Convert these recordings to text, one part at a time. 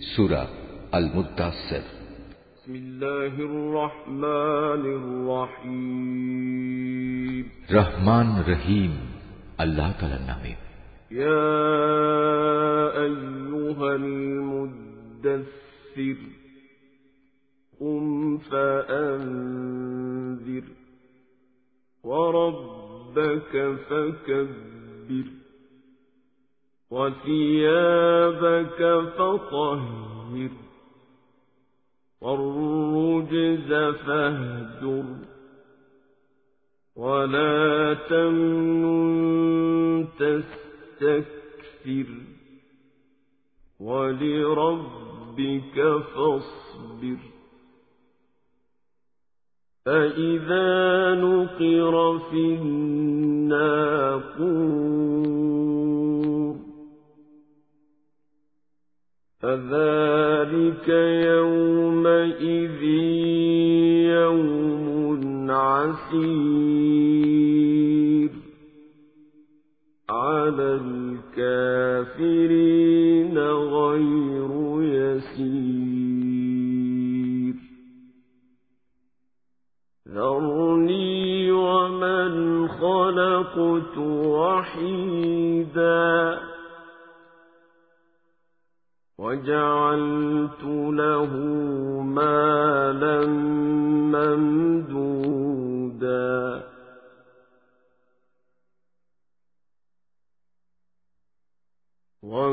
سورة المدثر. بسم الله الرحمن الرحيم. رحمن رحيم. الله تعالى نامے يا أيها المدثر قم فأنذر وربك فكبر. وثيابك فطهر والرجز فاهجر ولا تمنن تستكثر ولربك فاصبر. فإذا نقر في الناقور فذلك يومئذ يوم عسير على الكافرين.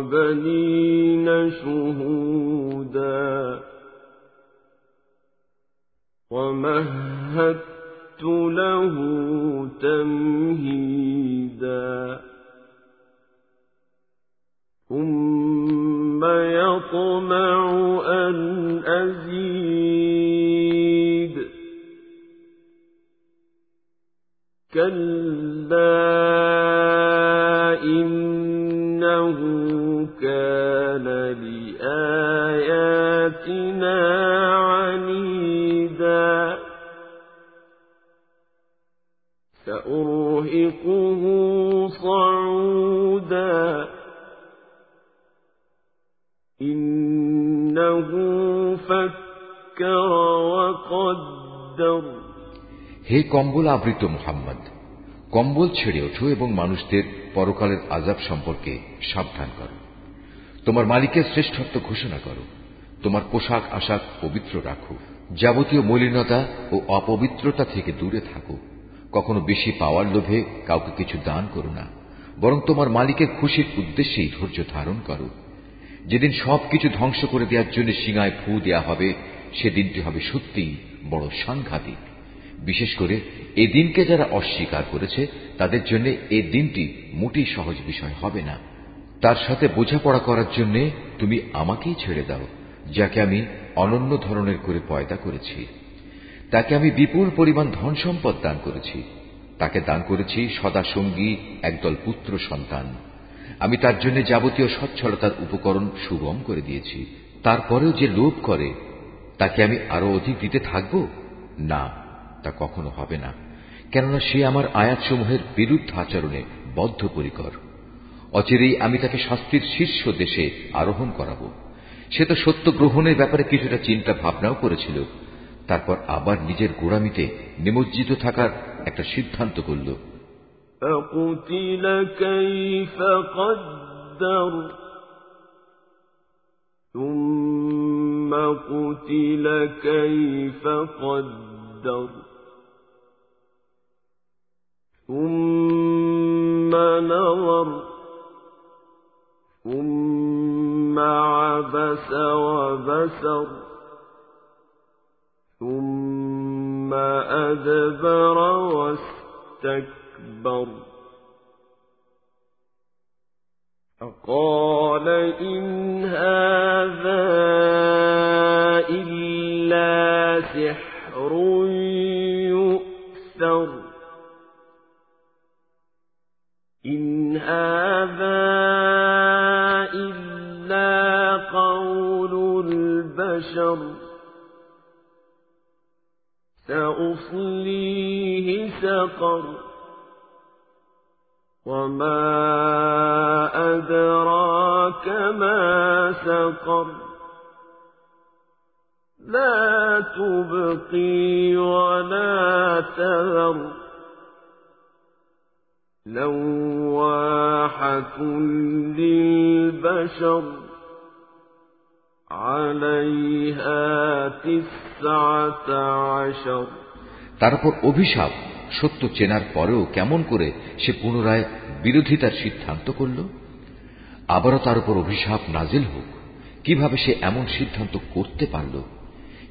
وبنين شهودا ومهدت له تمهيدا ثم يطمع أن أزيد كلا لآياتنا عنيدا سأرهقه صعودا إنه فكر وقدر হে কম্বল আবৃত মুহাম্মদ কম্বল ছেড়ে ওঠো এবং মানুষদের পরকালের আজাব সম্পর্কে সাবধান করো তোমার মালিকের শ্রেষ্ঠত্ব ঘোষণা করো। তোমার পোশাক আশাক পবিত্র রাখো। যাবতীয় মলিনতা ও অপবিত্রতা থেকে দূরে থাকো। কখনো বেশি পাওয়ার লোভে কাউকে কিছু দান করো না। বরং তোমার মালিকের খুশির উদ্দেশ্যেই ধৈর্য ধারণ করো। যেদিন সবকিছু ধ্বংস করে দেওয়ার জন্য সিঙায় ফু দেয়া হবে, সেদিনটি হবে সত্যিই বড় সাংঘাতিক। বিশেষ করে এ দিনকে যারা অস্বীকার করেছে, তাদের জন্য এ দিনটি মোটেই সহজ বিষয় হবে না। তার সাথে বোঝাপড়া করার জন্য তুমি আমাকেই ছেড়ে দাও, যাকে আমি অনন্য ধরনের করে পয়দা করেছি। তাকে আমি বিপুল পরিমাণ ধন সম্পদ দান করেছি। তাকে দান করেছি সদা সঙ্গী, একদল পুত্র সন্তান। আমি তার জন্য যাবতীয় সচ্ছলতার উপকরণ সুগম করে দিয়েছি। তারপরেও যে লোভ করে, তাকে আমি আরও অধিক দিতে থাকব? না, তা কখনো হবে না। কেননা সে আমার আয়াতসমূহের বিরুদ্ধ আচরণে বদ্ধপরিকর। অচিরেই আমি তাকে শাস্তির শীর্ষ দেশে আরোহণ করাব সে তো সত্য গ্রহণের ব্যাপারে কিছুটা চিন্তা ভাবনাও করেছিল তারপর আবার নিজের গোড়ামিতে নিমজ্জিত থাকার একটা সিদ্ধান্ত করল فقتل كيف قدر ثم قتل كيف قدر ثم نظر ثم عبس وبسر ثم أدبر واستكبر فقال إن هذا إلا سحر البشر سأصليه سقر وما أدراك ما سقر لا تبقي ولا تذر لواحة للبشر তার উপর অভিশাপ সত্য চেনার পরেও কেমন করে সে পুনরায় বিরোধিতার সিদ্ধান্ত করল? আবারও তার উপর অভিশাপ নাজিল হোক, কীভাবে সে এমন সিদ্ধান্ত করতে পারল?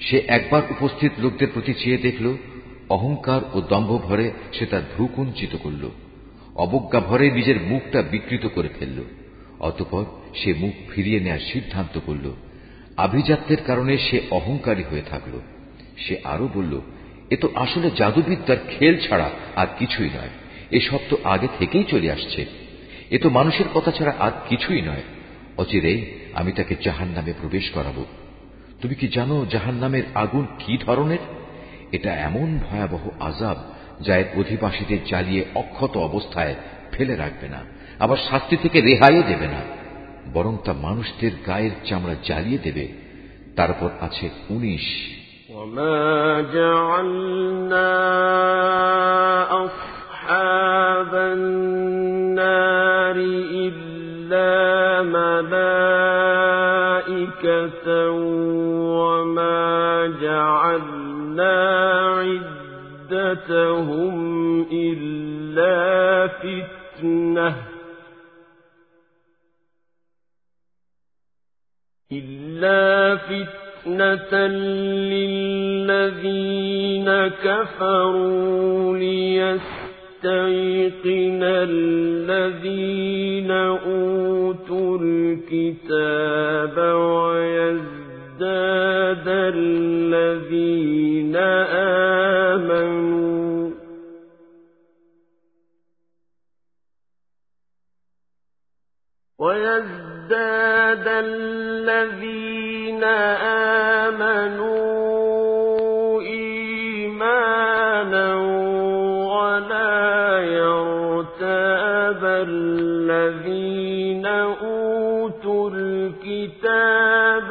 সে একবার উপস্থিত লোকদের প্রতি চেয়ে দেখল, অহংকার ও দম্ভ ভরে সে তার ভ্রুকুঞ্চিত করল, অবজ্ঞা ভরে নিজের মুখটা বিকৃত করে ফেলল, অতপর সে মুখ ফিরিয়ে নেয়ার সিদ্ধান্ত করল। আভিজাত্যের কারণে সে অহংকারী হয়ে থাকল। সে আরও বলল, এ তো আসলে জাদুবিদ্যার খেল ছাড়া আর কিছুই নয়। এসব তো আগে থেকেই চলে আসছে। এ তো মানুষের কথা ছাড়া আর কিছুই নয়। অচিরেই আমি তাকে জাহান নামে প্রবেশ করাব। তুমি কি জানো জাহান নামের আগুন কি ধরনের? এটা এমন ভয়াবহ আজাব যা এর অধিবাসীদের জ্বালিয়ে অক্ষত অবস্থায় ফেলে রাখবে না, আবার শাস্তি থেকে রেহাইও দেবে না। বরং তা মানুষদের গায়ের চামড়া জ্বালিয়ে দেবে তারপর আছে উনিশ وما جعلنا أصحاب النار إلا ملائكة وما جعلنا عدتهم إلا فتنة إلا فتنة للذين كفروا ليستيقن الذين أوتوا الكتاب ويزداد الذين آمنوا ويزداد الذين أوتوا الكتاب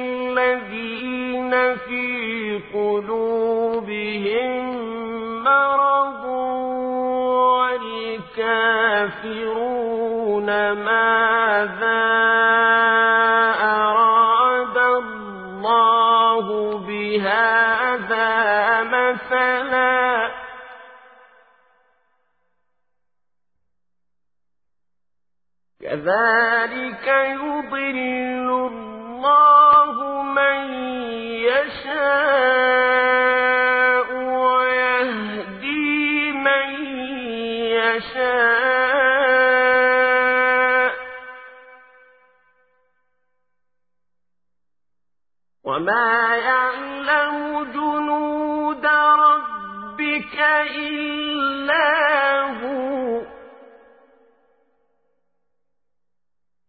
كذلك يضل الله من يشاء.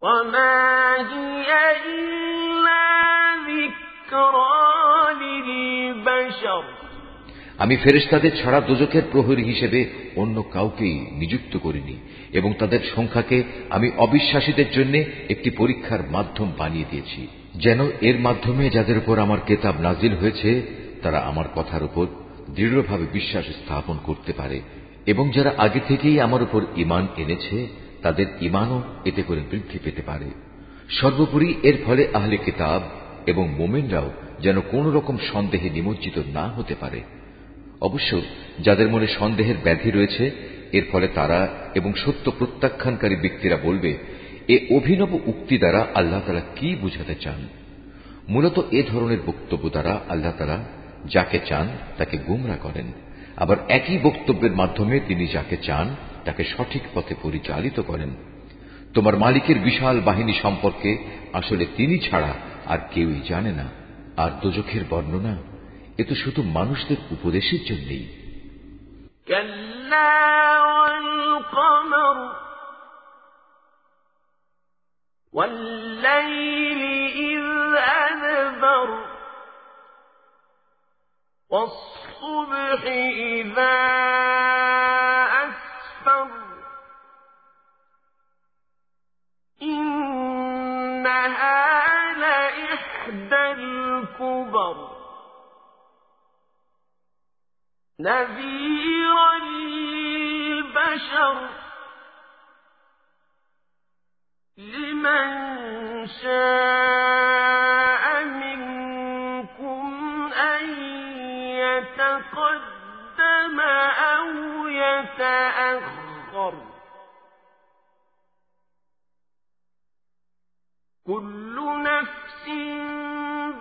وما هي إلا ذكرى للبشر আমি ফেরেশতাদের ছাড়া দোজখের প্রহরী হিসেবে অন্য কাউকেই নিযুক্ত করিনি এবং তাদের সংখ্যাকে আমি অবিশ্বাসীদের জন্য একটি পরীক্ষার মাধ্যম বানিয়ে দিয়েছি যেন এর মাধ্যমে যাদের উপর আমার কেতাব নাজিল হয়েছে তারা আমার কথার উপর দৃঢ়ভাবে বিশ্বাস স্থাপন করতে পারে এবং যারা আগে থেকেই আমার উপর ইমান এনেছে তাদের ইমানও এতে করে বৃদ্ধি পেতে পারে। সর্বোপরি এর ফলে আহলে কিতাব এবং মোমেনরাও যেন কোন রকম সন্দেহে নিমজ্জিত না হতে পারে। অবশ্য যাদের মনে সন্দেহের ব্যাধি রয়েছে, এর ফলে তারা এবং সত্য প্রত্যাখ্যানকারী ব্যক্তিরা বলবে, এ অভিনব উক্তি দ্বারা আল্লাহ তারা কি বুঝাতে চান? মূলত এ ধরনের বক্তব্য দ্বারা আল্লাহ তারা যাকে চান তাকে গুমরা করেন। আবার একই বক্তব্যের মাধ্যমে তিনি যাকে চান তাকে সঠিক পথে পরিচালিত করেন তোমার মালিকের বিশাল বাহিনী সম্পর্কে আসলে তিনি ছাড়া আর কেউই জানে না আর দোজখের বর্ণনা এ তো শুধু মানুষদের উপদেশের জন্যই والليل إذ أدبر والصبح إذا إنها لإحدى الكبر. نذيرا للبشر. لمن شاء كل نفس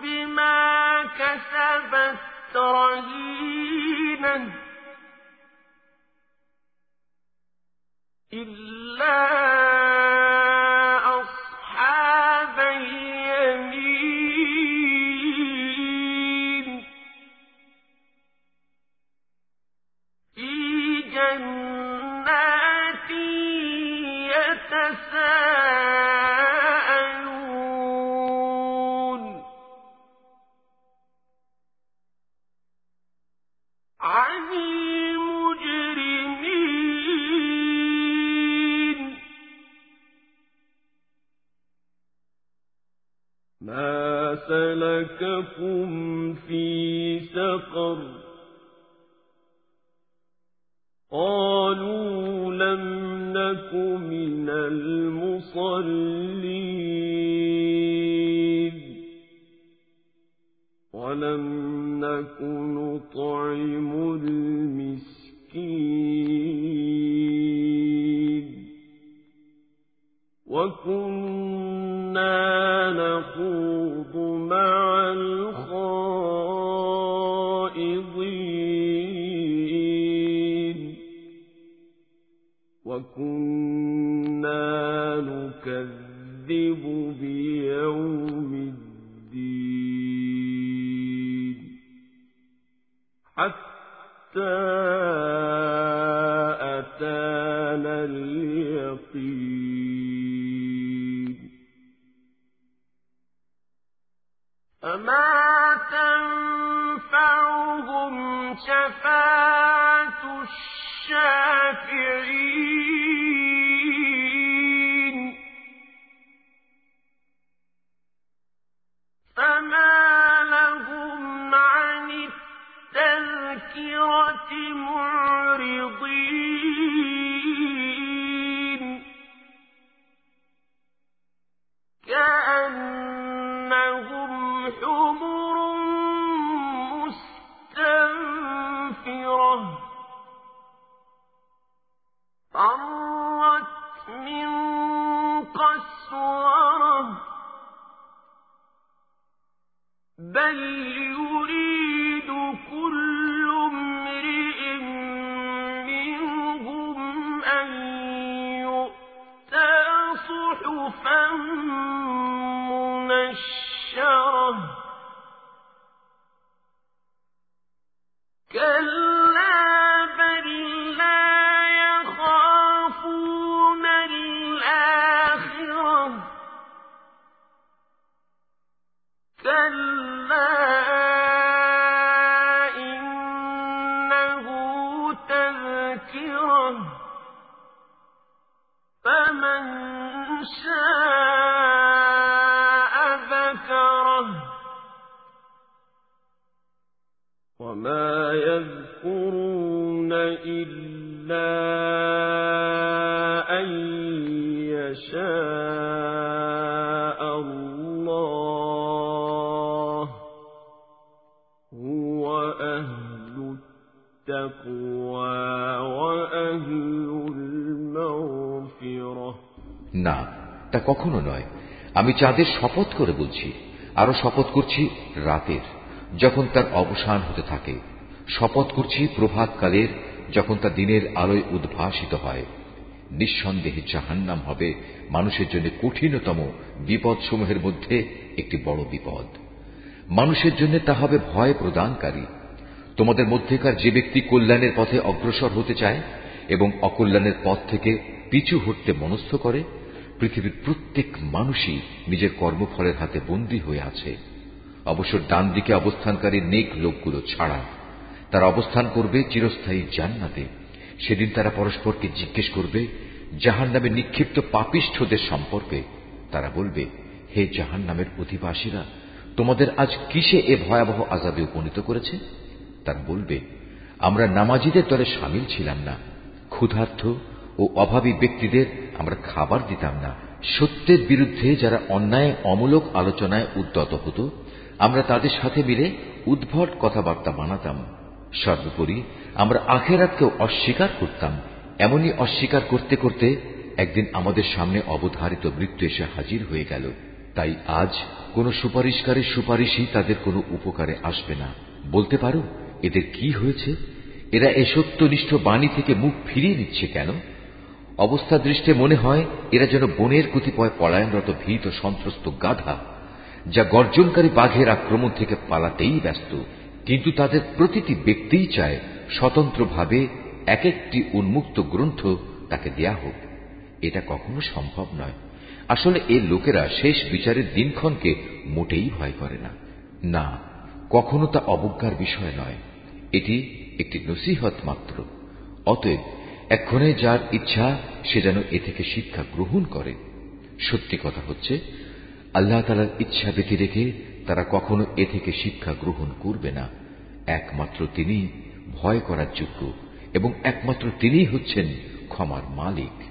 بما كسبت رهينة إلا سلككم في سقر قالوا لم نك من المصلين ولم نك نطعم المسكين وكنا نخوض أتانا اليقين فما تنفعهم شفاعة الشافعين فما معرضين. منشرة كلا وما يذكرون إلا أن يشاء الله هو أهل التقوى وأهل المغفرة না তা কখনো নয় আমি চাঁদের শপথ করে বলছি আরো শপথ করছি রাতের যখন তার অবসান হতে থাকে। শপথ করছি প্রভাতকালের, যখন তা দিনের আলোয় উদ্ভাসিত হয়। নিঃসন্দেহে জাহান্নাম হবে মানুষের জন্য কঠিনতম বিপদসমূহের মধ্যে একটি বড় বিপদ। মানুষের জন্য তা হবে ভয় প্রদানকারী। তোমাদের মধ্যেকার যে ব্যক্তি কল্যাণের পথে অগ্রসর হতে চায় এবং অকল্যাণের পথ থেকে পিছু হটতে মনস্থ করে, পৃথিবীর প্রত্যেক মানুষই নিজের কর্মফলের হাতে বন্দী হয়ে আছে। অবশ্য ডান দিকে অবস্থানকারী নেক লোকগুলো ছাড়া। তারা অবস্থান করবে চিরস্থায়ী জান্নাতে। সেদিন তারা পরস্পরকে জিজ্ঞেস করবে জাহান নামে নিক্ষিপ্ত পাপিষ্ঠদের সম্পর্কে? তারা বলবে, হে জাহান নামের অধিবাসীরা, তোমাদের আজ কিসে এ ভয়াবহ আজাবে উপনীত করেছে? তারা বলবে, আমরা নামাজিদের দলে সামিল ছিলাম না। ক্ষুধার্থ ও অভাবী ব্যক্তিদের আমরা খাবার দিতাম না। সত্যের বিরুদ্ধে যারা অন্যায়, অমূলক আলোচনায় উদ্যত হতো আমরা তাদের সাথে মিলে উদ্ভট কথাবার্তা বানাতাম। সর্বোপরি আমরা আখেরাতকেও অস্বীকার করতাম। এমনই অস্বীকার করতে করতে একদিন আমাদের সামনে অবধারিত মৃত্যু এসে হাজির হয়ে গেল। তাই আজ কোন সুপারিশকারী সুপারিশই তাদের কোনো উপকারে আসবে না। বলতে পারো, এদের কি হয়েছে? এরা এ সত্যনিষ্ঠ বাণী থেকে মুখ ফিরিয়ে নিচ্ছে কেন? অবস্থা দৃষ্টে মনে হয় এরা যেন বনের কতিপয় পলায়নরত ভীত সন্ত্রস্ত গাধা। যা গর্জনকারী বাঘের আক্রমণ থেকে পালাতেই ব্যস্ত। কিন্তু তাদের প্রতিটি ব্যক্তিই চায় স্বতন্ত্রভাবে এক একটি উন্মুক্ত গ্রন্থ তাকে দেয়া হোক। এটা কখনো সম্ভব নয়। আসলে এ লোকেরা শেষ বিচারের দিনক্ষণকে মোটেই ভয় করে না। না, কখনো তা অবজ্ঞার বিষয় নয়। এটি একটি নসিহত মাত্র। অতএব এক্ষণে যার ইচ্ছা সে যেন এ থেকে শিক্ষা গ্রহণ করে। সত্যি কথা হচ্ছে আল্লাহ তালার ইচ্ছা ব্যতি রেখে তারা কখনো এ থেকে শিক্ষা গ্রহণ করবে না। একমাত্র তিনি ভয় করার যোগ্য এবং একমাত্র তিনিই হচ্ছেন ক্ষমার মালিক।